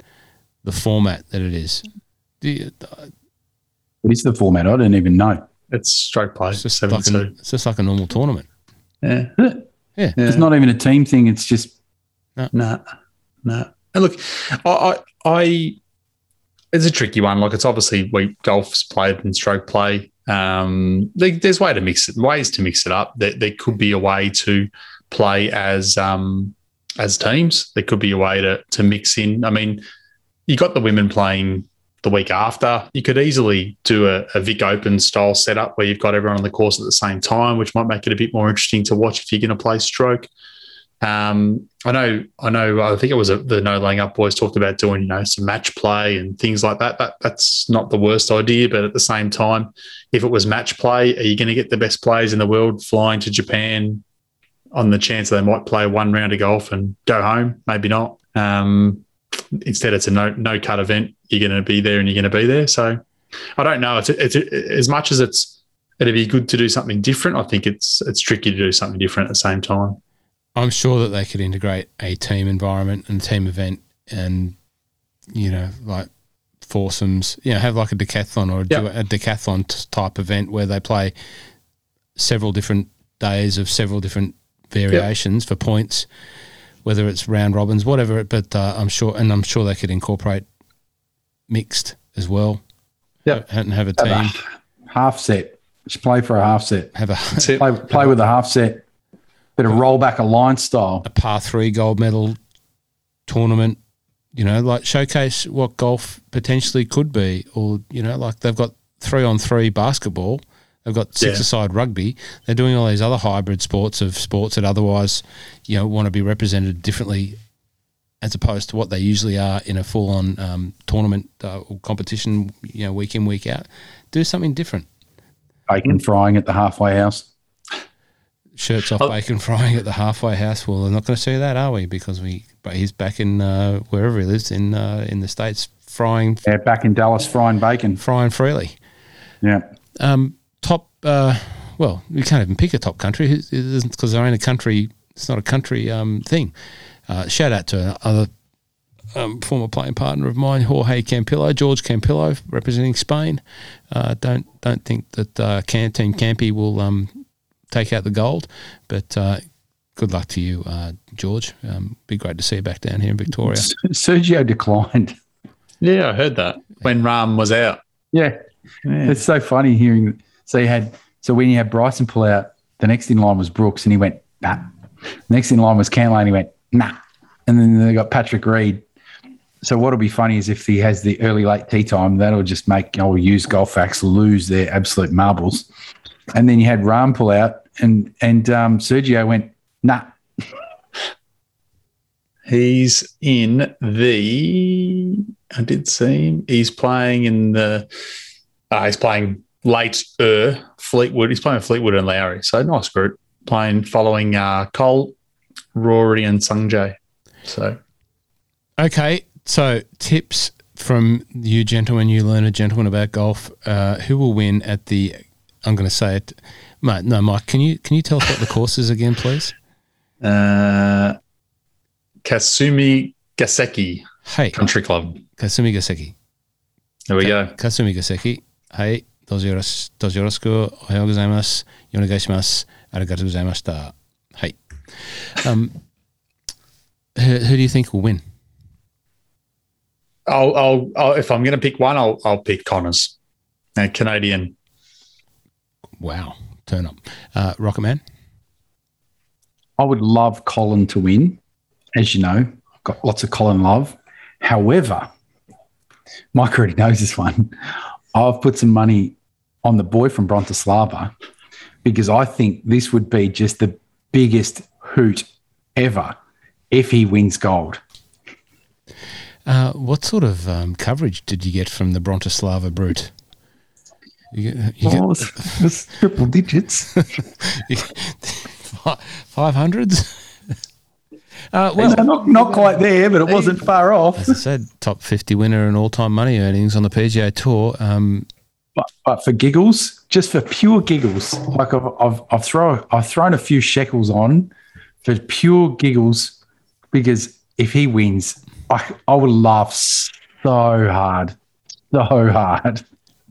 the format that it is? Do you, What is the format? I don't even know. It's stroke play, it's, just seven like two. an, it's just like a normal tournament. Yeah. Yeah. Yeah. It's not even a team thing. It's just Nah, nah. And look, I, I, I, it's a tricky one. Like it's obviously we golf's played in stroke play. Um, there, there's way to mix it, ways to mix it up. There, there could be a way to play as um, as teams. There could be a way to to mix in. I mean, you got the women playing the week after. You could easily do a, a Vic Open style setup where you've got everyone on the course at the same time, which might make it a bit more interesting to watch if you're going to play stroke. Um, I know, I know. I think it was a, the No Laying Up boys talked about doing, you know, some match play and things like that. That that's not the worst idea, but at the same time, if it was match play, are you going to get the best players in the world flying to Japan on the chance they might play one round of golf and go home? Maybe not. Um, instead, it's a no no cut event. You're going to be there and you're going to be there. So I don't know. It's, it's as much as it's it'd be good to do something different. I think it's it's tricky to do something different at the same time. I'm sure that they could integrate a team environment and team event and, you know, like foursomes, you know, have like a decathlon or a, Yep. do a decathlon t- type event where they play several different days of several different variations for points, whether it's round robins, whatever. But uh, I'm sure, and I'm sure they could incorporate mixed as well. Yeah. And have a have a team, half set. Just play for a half set. have a, That's it. Play, play with a half set. Bit of roll back a line style. a par three gold medal tournament, you know, like showcase what golf potentially could be, or you know, like they've got three on three basketball, they've got six Yeah. aside rugby, they're doing all these other hybrid sports of sports that otherwise, you know, want to be represented differently. As opposed to what they usually are in a full-on um, tournament uh, or competition, you know, week in week out, do something different. Bacon frying at the halfway house. Shirts off, Oh. bacon frying at the halfway house. Well, we're not going to see that, are we? Because we, but he's back in uh, wherever he lives in uh, in the states, frying Yeah, back in Dallas frying bacon. frying freely. Yeah. Um, top, uh, well, we can't even pick a top country because there ain't a country. It's not a country um, thing. Uh, shout out to another um, former playing partner of mine, Jorge Campillo, George Campillo, representing Spain. Uh, don't don't think that uh, Can- Team Campy will um, take out the gold, but uh, good luck to you, uh, George. Um, be great to see you back down here in Victoria. Sergio declined. Yeah, I heard that when Rahm was out. Yeah. Yeah. It's so funny hearing. So you had, so when you had Bryson pull out, the next in line was Brooks and he went, nah. Next in line was Cantlay and he went, nah. And then they got Patrick Reed. So what'll be funny is if he has the early late tee time, that'll just make our used golf facts lose their absolute marbles. And then you had Rahm pull out and and um, Sergio went, nah. He's in the. I did see him. He's playing in the. Uh, he's playing late er Fleetwood. He's playing Fleetwood and Lowry. So nice group playing following uh, Cole, Rory, and Sungjae. So Okay, so tips from you gentlemen, you learned gentlemen about golf. Uh, who will win at the? I'm going to say it, Mate, no, Mike. Can you can you tell us what the course is again, please? Uh, Kasumi Gaseki hey, Country Club. Kasumigaseki. There we Ka- go. Kasumigaseki. Hey, does yoroshiku ohayou gozaimasu, yonegai shimasu, arigatou gozaimashita. Hey. Um, who, who do you think will win? I'll, I'll, I'll, if I'm going to pick one, I'll, I'll pick Conners, a Canadian. Wow turn up, uh, Rocket Man. I would love Collin to win. As you know, I've got lots of Collin love. However, Mike already knows this one. I've put some money on the boy from Bratislava because I think this would be just the biggest hoot ever if he wins gold. Uh, what sort of um, coverage did you get from the Bratislava brute? You get, you (laughs) it's, it's triple digits. (laughs) (laughs) five hundreds. Uh, well, No, not, not quite there, but it wasn't far off. as I said, top fifty winner and all-time money earnings on the PGA Tour. Um, But, but for giggles, just for pure giggles, like I've, I've, I've thrown I've thrown a few shekels on for pure giggles because if he wins, I I would laugh so hard, so hard.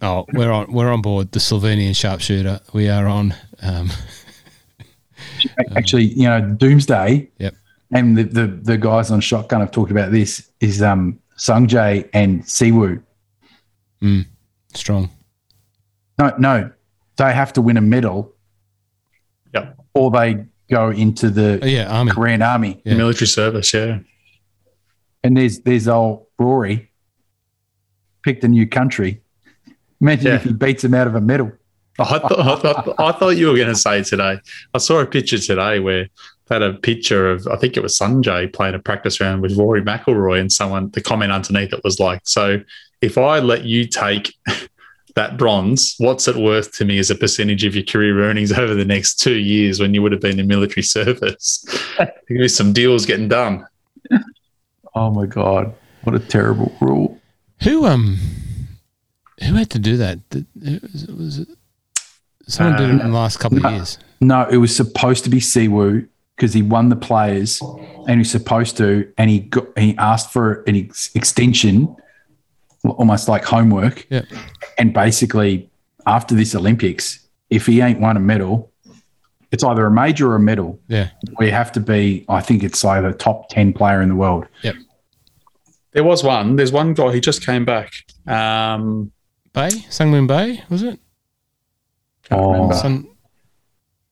Oh, we're on we're on board the Slovenian sharpshooter. We are on. Um, (laughs) Actually, you know, Doomsday. Yep. And the, the the guys on Shotgun have talked about this is um Sungjae and Siwoo. strong. No, no, they have to win a medal. Yep. Or they go into Oh, the yeah, Army. Korean army. Yeah. Military service, yeah. And there's there's old Rory picked a new country. Imagine Yeah. if he beats him out of a medal. I thought, I thought, I thought you were going to say today. I saw a picture today where they had a picture of, I think it was Sungjae playing a practice round with Rory McIlroy, and someone, the comment underneath it was like, So if I let you take (laughs) that bronze, what's it worth to me as a percentage of your career earnings over the next two years when you would have been in military (laughs) service? There could be some deals getting done. (laughs) Oh my god, what a terrible rule! Who um, who had to do that? Was it, was it someone did it in the last couple of years? No, it was supposed to be Siwoo because he won the players, and he's supposed to, and he got he asked for an ex- extension, almost like homework. Yeah. And basically, after this Olympics, if he ain't won a medal, it's either a major or a medal. Yeah, We have to be, I think it's like the top ten player in the world. There was one. There's one guy, he just came back. Um, Bae Sangmoon Bae was it? can't Oh. remember. Some,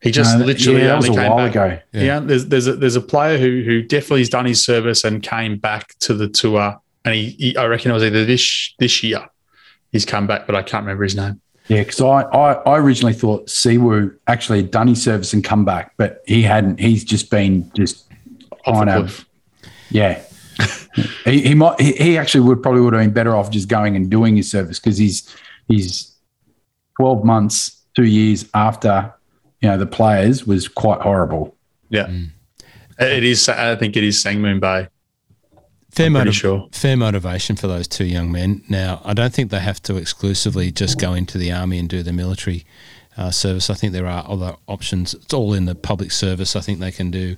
He just No, literally yeah, that was only a came while back. ago. Yeah. Yeah, there's there's a, there's a player who who definitely has done his service and came back to the tour, and he, he I reckon it was either this this year he's come back, but I can't remember his name. Yeah, because I, I, I originally thought Siwoo actually had done his service and come back, but he hadn't. He's just been just Off on the a yeah. He, he might he, he actually would probably would have been better off just going and doing his service because he's he's twelve months, two years after you know the players was quite horrible. Yeah, it is. I think it is Sangmoon Bae. fair, I'm motiv- sure. fair motivation for those two young men. Now, I don't think they have to exclusively just go into the army and do the military uh, service. I think there are other options. It's all in the public service. I think they can do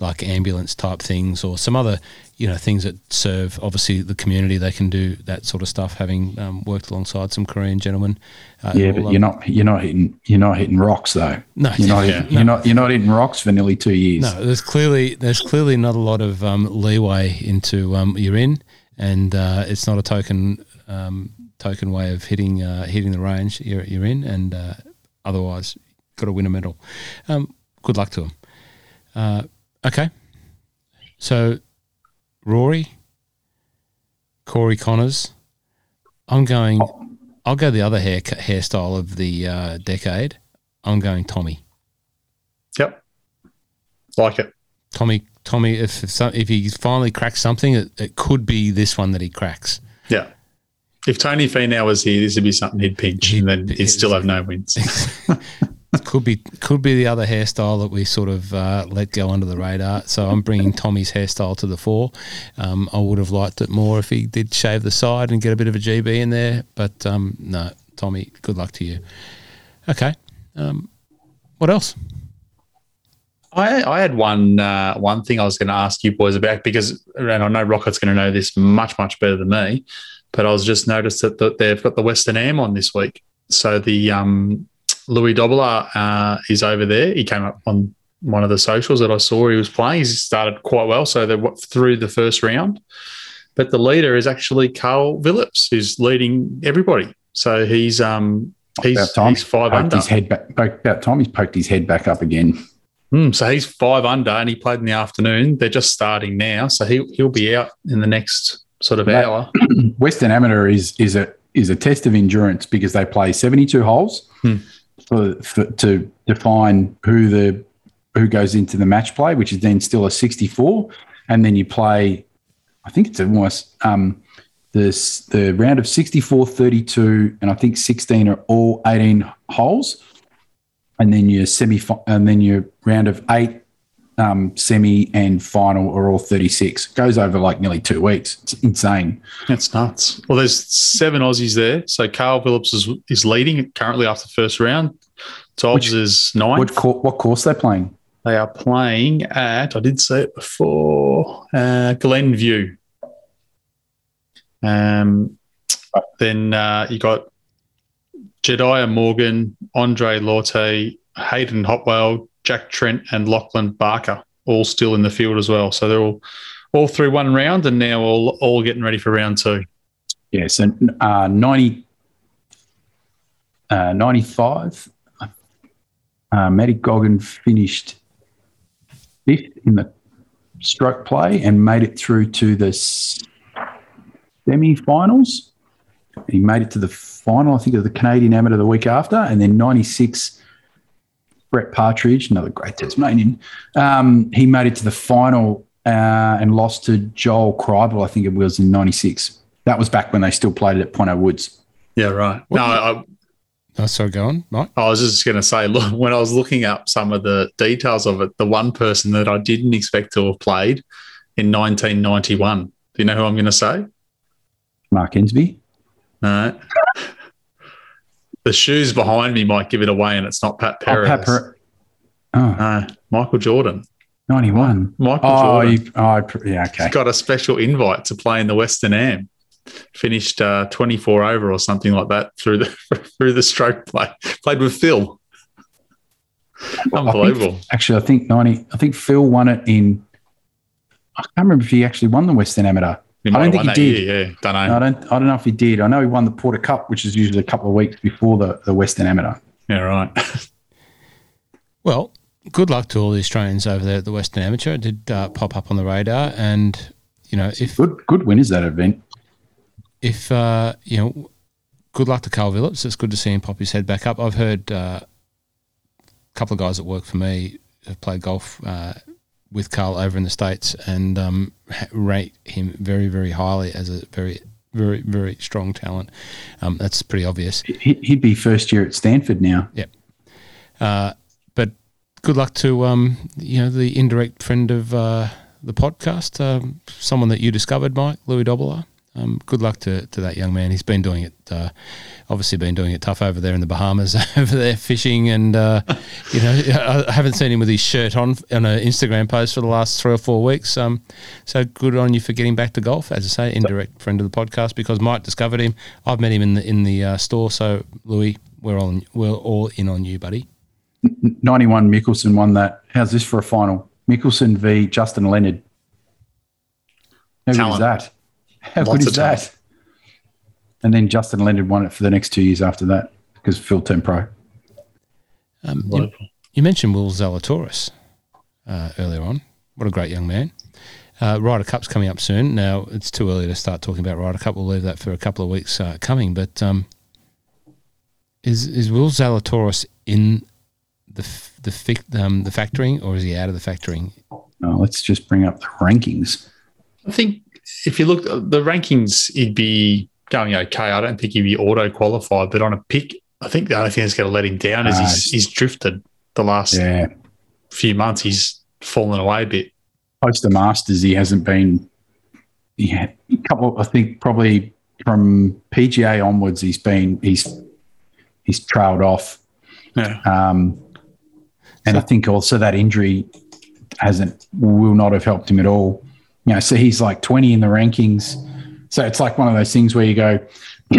like ambulance type things or some other you know things that serve obviously the community. They can do that sort of stuff. Having um, worked alongside some Korean gentlemen. Uh, Yeah, but you're not you're not hitting you're not hitting rocks though. No, You're not yeah, hitting, no. you're not you're not hitting rocks for nearly two years. No, there's clearly there's clearly not a lot of um, leeway into um, you're in, and uh, it's not a token um, token way of hitting uh, hitting the range. You're, you're in, and uh, otherwise, got to win a medal. Um, good luck to them. Okay, so Rory, Corey Conners. I'm going. I'll go the other hair hairstyle of the uh, decade. I'm going Tommy. Yep, like it. Tommy, Tommy, if if, some, if he finally cracks something, it, it could be this one that he cracks. Yeah. If Tony Finau was here, this would be something he'd pinch, and then he'd still have no wins. (laughs) (laughs) Could be could be the other hairstyle that we sort of uh, let go under the radar. So I'm bringing Tommy's hairstyle to the fore. Um, I would have liked it more if he did shave the side and get a bit of a GB in there, but um, no, Tommy, good luck to you. Okay, um, what else? I, I had one uh, one thing I was going to ask you boys about because, and I know Rocket's going to know this much much better than me, but I was just noticed that, that they've got the Western Am on this week. So the um, Louis Dobbelaar uh, is over there. He came up on one of the socials that I saw. He was playing. He started quite well. So they went through the first round. but the leader is actually Karl Vilips, who's leading everybody. So he's um he's, About time he's five poked under. his head back. About time he's poked his head back up again. Hmm, so he's five under, and he played in the afternoon. They're just starting now, so he he'll be out in the next sort of Right. hour. (clears throat) Western Amateur is is a is a test of endurance because they play seventy two holes Hmm. For, for to define who the who goes into the match play, which is then still a sixty four, and then you play. I think it's almost um, this the round of 64, 32, and I think sixteen are all eighteen holes, and then your semi and then your round of eight um, semi and final are all 36. Goes over like nearly two weeks. It's insane. That's nuts. Well, there's seven Aussies there. So Karl Vilips is, is leading currently after the first round. Dobbs is nine. What, cour- what course they're playing? They are playing at, I did say it before, uh, Glenview. Um, then uh, you got Jediah Morgan, Andre Lautee, Hayden Hopewell, Jack Trent, and Lachlan Barker, all still in the field as well. So they're all all through one round, and now all all getting ready for round two. Yeah, so uh, 90, uh, 95. Uh, Matty Goggin finished fifth in the stroke play and made it through to the semi finals. He made it to the final, I think, of the Canadian Amateur the week after. And then 96, Brett Partridge, another great Tasmanian, um, he made it to the final uh, and lost to Joel Kribel, I think it was in 96. That was back when they still played it at Point O'Woods. Yeah, right. No, I, Oh, sorry, go on, Mike. I was just going to say, look, when I was looking up some of the details of it, the one person that I didn't expect to have played in 1991. Do you know who I'm going to say? Mark Ensby. No. The shoes behind me might give it away, and it's not Pat Oh, Pat Per- oh, no, Michael Jordan. 91. Michael Oh, Jordan. you, oh, yeah, okay. got a special invite to play in the Western Am. Finished uh, 24 over or something like that through the (laughs) through the stroke play. Played with Phil. Unbelievable. Actually, I think 90, I think Phil won it in, I can't remember if he actually won the Western Amateur. He I don't have think won he did. year, yeah. Don't know. I don't, I don't know if he did. I know he won the Porter Cup, which is usually a couple of weeks before the, the Western Amateur. Yeah, right. (laughs) Well, good luck to all the Australians over there at the Western Amateur. It did uh, pop up on the radar, and you know if Good, good winners that event. if uh, you know, good luck to Karl Vilips. It's good to see him pop his head back up. I've heard uh, a couple of guys that work for me have played golf uh, with Karl over in the states and um, rate him very, very highly as a very, very, very strong talent. Um, that's pretty obvious. He- He'd be first year at Stanford now. Uh, but good luck to um, you know the indirect friend of uh, the podcast, um, someone that you discovered, Mike Louis Dobbelaar. Um, good luck to, to that young man. He's been doing it, uh, obviously been doing it tough over there in the Bahamas, (laughs) over there fishing, and uh, you know I (laughs) I haven't seen him with his shirt on on an Instagram post for the last three or four weeks. Um, so good on you for getting back to golf. As I say, indirect friend of the podcast because Mike discovered him. I've met him in the in the uh, store. So Louis, we're all we're all in on you, buddy. 91 Mickelson won that. How's this for a final? Mickelson v. Justin Leonard. How good is that? How Lots good is that? And then Justin Leonard won it for the next two years after that because Phil turned pro. Um, you, you mentioned Will Zalatoris uh, earlier on. What a great young man. Uh, Ryder Cup's coming up soon. Now, it's too early to start talking about Ryder Cup. We'll leave that for a couple of weeks uh, coming. But um, is is Will Zalatoris in the f- the fic- um, the factoring or is he out of the factoring? Now, let's just bring up the rankings. I think if you look at the rankings, he'd be going okay. I don't think he'd be auto qualified, but on a pick, I think the only thing that's going to let him down is Ah, he's, he's drifted the last Yeah. few months. He's fallen away a bit. Post the Masters, he hasn't been. Yeah, a couple. I think probably from PGA onwards, he's been he's he's trailed off. Yeah. Um, and I think also that injury hasn't will not have helped him at all. You know, so he's like 20 in the rankings. So it's like one of those things where you go, (clears throat)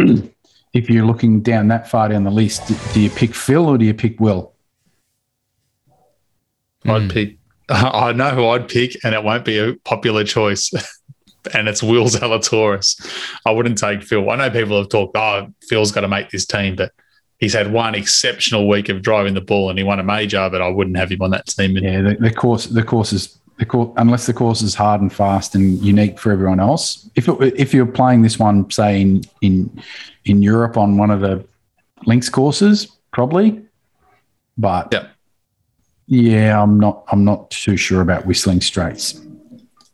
if you're looking down that far down the list, do, do you pick Phil or do you pick Will? I'd hmm. pick. (laughs) I know who I'd pick, and it won't be a popular choice. (laughs) and it's Will Zalatoris. I wouldn't take Phil. I know people have talked, oh, Phil's got to make this team, but he's had one exceptional week of driving the ball and he won a major, but I wouldn't have him on that team. Yeah, the, the course, the course is the course, unless the course is hard and fast and unique for everyone else. If it, if you're playing this one, say in in in Europe on one of the links courses, probably, but Yep. yeah, I'm not I'm not too sure about Whistling Straits.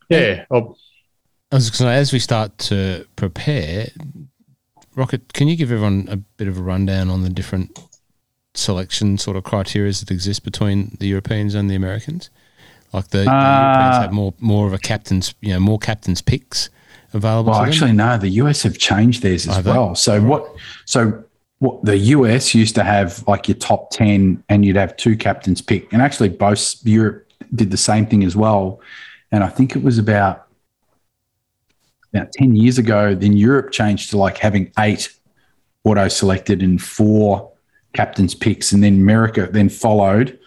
Yeah. I was going to say, as we start to prepare, Rocket, can you give everyone a bit of a rundown on the different selection sort of criteria that exist between the Europeans and the Americans? Like the, the Europeans Uh, have more more of a captain's, you know, more captain's picks available. Well, actually, no. The US have changed theirs as well. So what? So what? The US used to have like your top ten, and you'd have two captains pick, and actually both Europe did the same thing as well. And I think it was about about ten years ago. Then Europe changed to like having eight auto selected and four captains picks, and then America then followed,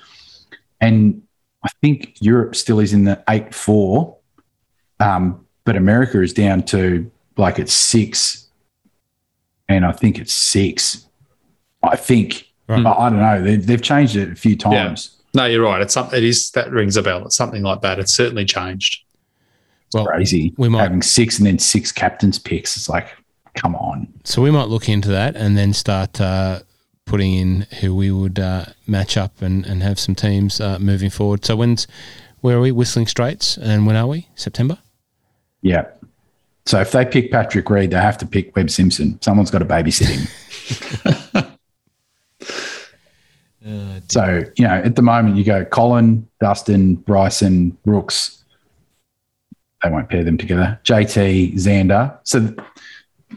and I think Europe still is in the eight four. Um, but America is down to like it's six, and I think it's six. I think Right. I, I don't know. They, they've changed it a few times. no, you're right. It's something. It is that rings a bell. It's something like that. It's certainly changed. well, Crazy. we might- having six and then six captains picks. It's like, come on. so we might look into that and then start uh, putting in who we would uh, match up and, and have some teams uh, moving forward. So when's where are we? Whistling Straits, and when are we? September. Yeah. So if they pick Patrick Reed, they have to pick Webb Simpson. Someone's got to babysit him. (laughs) So, you know, at the moment you go Collin, Dustin, Bryson, Brooks. They won't pair them together. JT, Xander. So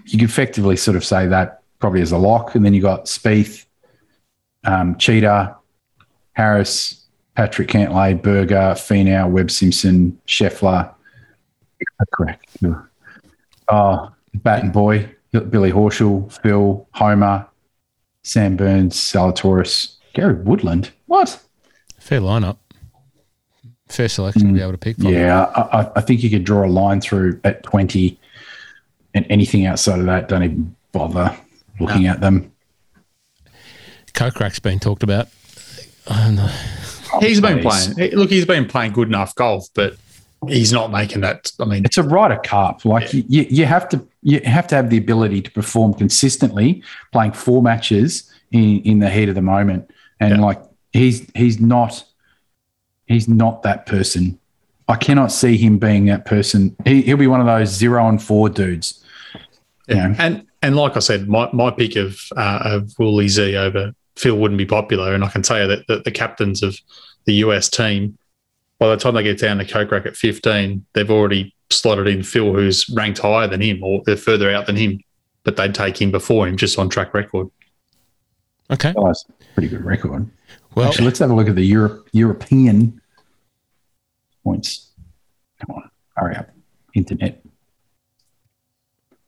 you could effectively sort of say that probably as a lock. And then you got Spieth, um, Cheetah, Harris, Patrick Cantlay, Berger, Finau, Webb Simpson, Scheffler. Correct. Oh, Batten Boy, Billy Horschel, Phil, Homa, Sam Burns, Zalatoris, Gary Woodland. What? Fair lineup. Fair selection to be able to pick from. Yeah, I, I- I think you could draw a line through at 20 and anything outside of that, don't even bother looking ah. at them. Kokrak's been talked about. I don't know. He's been Please. playing. Look, he's been playing good enough golf, but he's not making that. I mean, It's a Ryder Cup. Like you, you have to you have to have the ability to perform consistently, playing four matches in, in the heat of the moment. And Yeah. like he's he's not he's not that person. I cannot see him being that person. He, he'll be one of those zero and four dudes. Yeah. Yeah. And and like I said, my, my pick of uh, of Wooly Z over Phil wouldn't be popular, and I can tell you that, that the captains of the US team, by the time they get down to Kokrak at fifteen, they've already slotted in Phil, who's ranked higher than him, or they're further out than him, but they'd take him before him just on track record. Okay. Oh, that's a pretty good record. Well, Actually, let's have a look at the Europe, European points. Come on, hurry up, internet.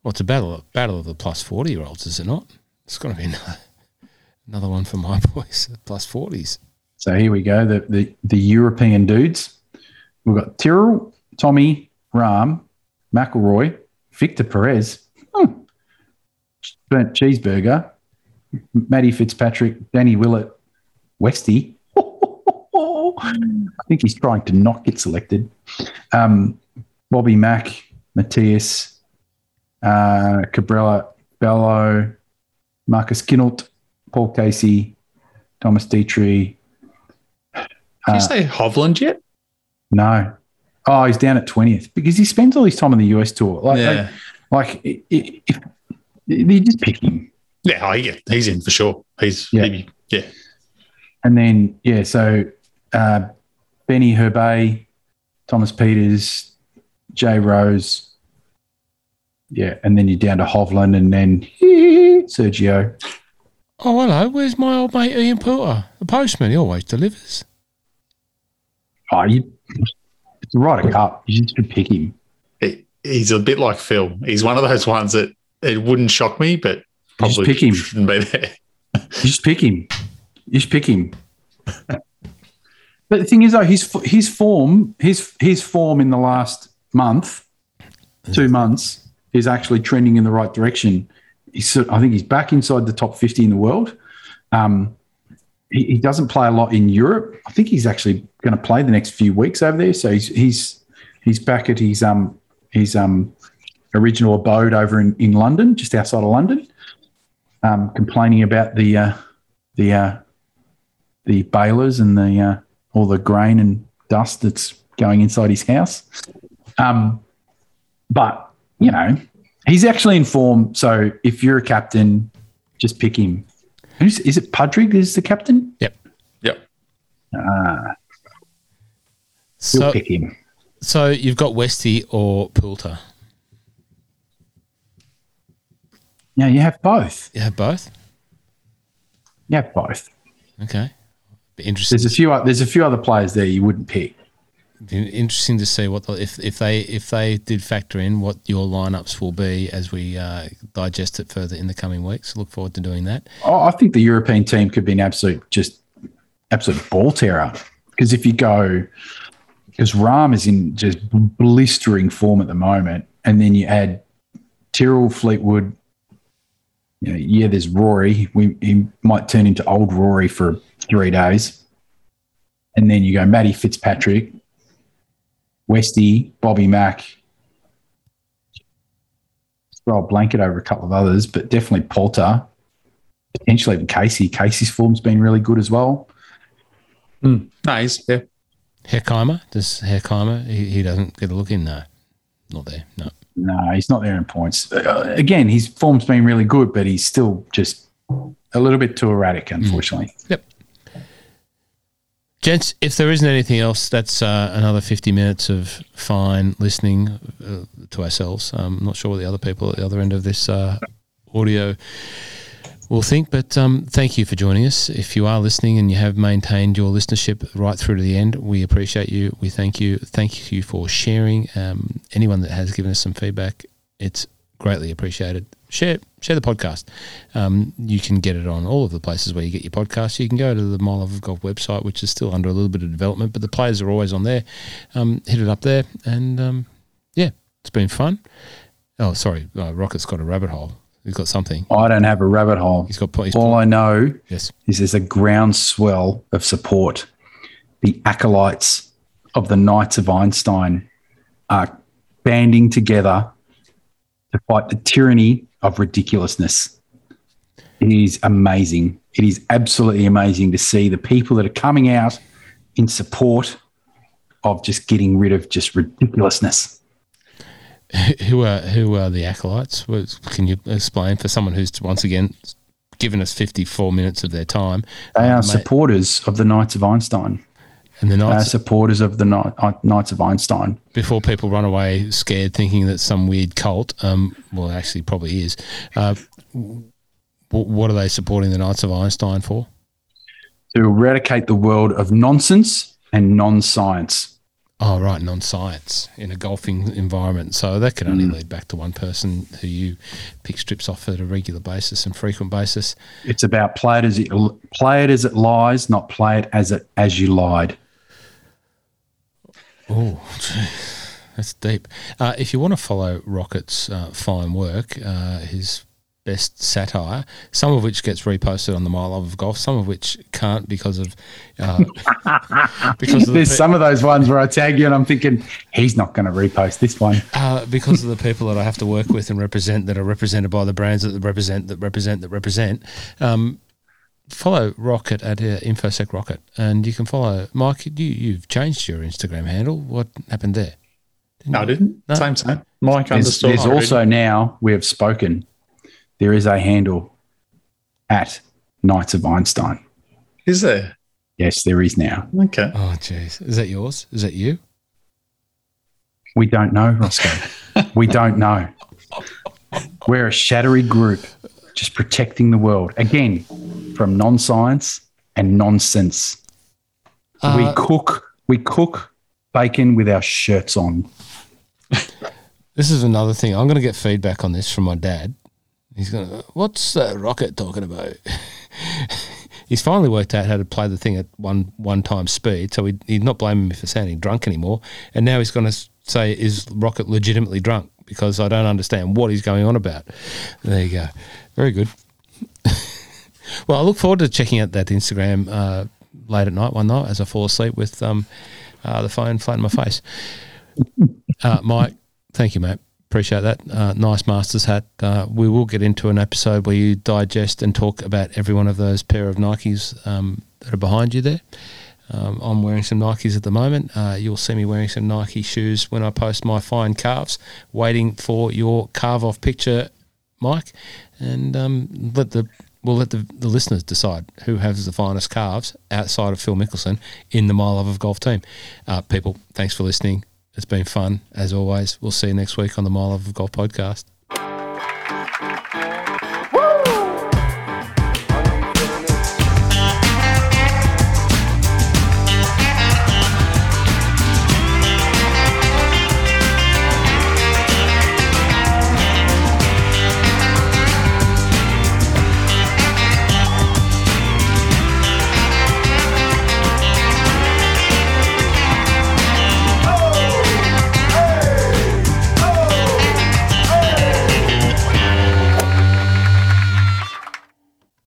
Well, it's a battle battle of the plus forty year olds, is it not? It's got to be another, another one for my (laughs) boys, the plus forties. So here we go. The the, the European dudes. We've got Tyrrell, Tommy, Rahm, McIlroy, Victor Perez, hmm, Burnt Cheeseburger, Matty Fitzpatrick, Danny Willett, Westy. (laughs) I think he's trying to not get selected. Um, Bobby Mack, Matthias, uh, Cabrera, Bello, Marcus Kinhult, Paul Casey, Thomas Detry, Did Uh, you say Hovland yet? no. Oh, he's down at 20th because he spends all his time on the US tour. Like, yeah, like, like if you just pick him. yeah, oh, yeah, he's in for sure. He's Yeah. yeah, yeah. And then, yeah, so uh, Benny Herbay, Thomas Pieters, Jay Rose. Yeah. And then you're down to Hovland and then (laughs) Sergio. Oh, hello. Where's my old mate Ian Poulter? The postman. He always delivers. Oh, you, it's right a Ryder Cup. You just should pick him. He- he's a bit like Phil. He's one of those ones that it wouldn't shock me, but just probably pick him. shouldn't be there. You just pick him. You just pick him. but the thing is, though, his his form, his his form in the last month two months is actually trending in the right direction. He's, I think he's back inside the top 50 in the world. Um, he, he doesn't play a lot in Europe. I think he's actually going to play the next few weeks over there. So he's he's he's back at his um his um original abode over in, in London, just outside of London, um, complaining about the uh, the uh, the balers and the uh, all the grain and dust that's going inside his house. Um, but you know, he's actually in form. So if you're a captain, just pick him. Who's is it? Padraig is the captain. Yep. Yep. Ah, So, pick him. so you've got Westy or Poulter. Yeah, you have both. You have both. You have both. Okay. Interesting. There's a few. o- There's a few other players there you wouldn't pick. Interesting to see what the, if if they if they did factor in what your lineups will be as we uh, digest it further in the coming weeks. Look forward to doing that. Oh, I think the European team could be an absolute, just absolute ball terror. Because if you go, because Rahm is in just blistering form at the moment, and then you add Tyrrell, Fleetwood. You know, yeah, there's Rory. We he might turn into old Rory for three days, and then you go Matty Fitzpatrick, Westy, Bobby Mack. Throw a blanket over a couple of others, but definitely Poulter potentially even Casey. Casey's form's been really good as well. No, he's yeah. Herkheimer does Herkheimer he, he doesn't get a look in no, not there. No. No, he's not there in points. Uh, again, his form's been really good, but he's still just a little bit too erratic, unfortunately. Yep. Gents, if there isn't anything else, that's uh, another 50 minutes of fine listening uh, to ourselves. I'm not sure what the other people at the other end of this uh, audio will think, but um, thank you for joining us. If you are listening and you have maintained your listenership right through to the end, we appreciate you. We thank you. Thank you for sharing. Um, anyone that has given us some feedback, it's greatly appreciated. Share share the podcast. Um, you can get it on all of the places where you get your podcasts. You can go to the My Love of Golf website, which is still under a little bit of development, but the players are always on there. Um, hit it up there, and um, yeah, it's been fun. Oh, sorry, uh, Rocket's got a rabbit hole. He's got something. I don't have a rabbit hole. He's got. He's, All I know yes. is there's a groundswell of support. The acolytes of the Knights of Einstein are banding together to fight the tyranny of ridiculousness. It is amazing. It is absolutely amazing to see the people that are coming out in support of just getting rid of just ridiculousness. Who are who are the acolytes? Can you explain for someone who's once again given us fifty four minutes of their time? They Uh, are mate, supporters of the Knights of Einstein. And the They are Knights supporters of the Knights of Einstein. before people run away scared, thinking that some weird cult. Um, well, actually, probably is. Uh, what are they supporting the Knights of Einstein for? to eradicate the world of nonsense and non-science. Oh, right, non-science in a golfing environment. So that can only lead back to one person who you pick strips off at a regular basis and frequent basis. It's about play it as it play it as it lies, not play it as it as you lied. Oh, that's deep. Uh, if you want to follow Rocket's uh, fine work, uh, his best satire, some of which gets reposted on the My Love of Golf, some of which can't because of uh, (laughs) because of the, There's pe- some of those ones where I tag you and I'm thinking he's not going to repost this one. uh, because of the people that I have to work with and represent that are represented by the brands that represent that represent that represent. Um, follow Rocket at uh, InfoSec Rocket, and you can follow Mike. You you've changed your Instagram handle. What happened there? No, I didn't. No. Same, same. Mike There's, underscore. there's also now we have spoken. There is a handle at Knights of Einstein. Is there? Yes, there is now. Okay. Oh, jeez, is that yours? Is that you? We don't know, Rossco. (laughs) we don't know. We're a shattery group, just protecting the world again from non-science and nonsense. we Uh, cook. We cook bacon with our shirts on. This is another thing. I'm going to get feedback on this from my dad. He's going to, what's uh, Rocket talking about? (laughs) he's finally worked out how to play the thing at one one time speed, so he, he's not blaming me for sounding drunk anymore. And now he's going to say, is Rocket legitimately drunk? because I don't understand what he's going on about. There you go. Very good. Well, I look forward to checking out that Instagram uh, late at night one night as I fall asleep with um, uh, the phone flat in my face. Uh, Mike, thank you, mate. Appreciate that. Uh, nice Masters hat. Uh, we will get into an episode where you digest and talk about every one of those pair of Nikes um, that are behind you there. Um, I'm wearing some Nikes at the moment. Uh, you'll see me wearing some Nike shoes when I post my fine calves, waiting for your carve off picture, Mike. And um, let the we'll let the, the listeners decide who has the finest calves outside of Phil Mickelson in the My Love of Golf team. Uh, people, thanks for listening. It's been fun as always. We'll see you next week on the My Love of Golf podcast.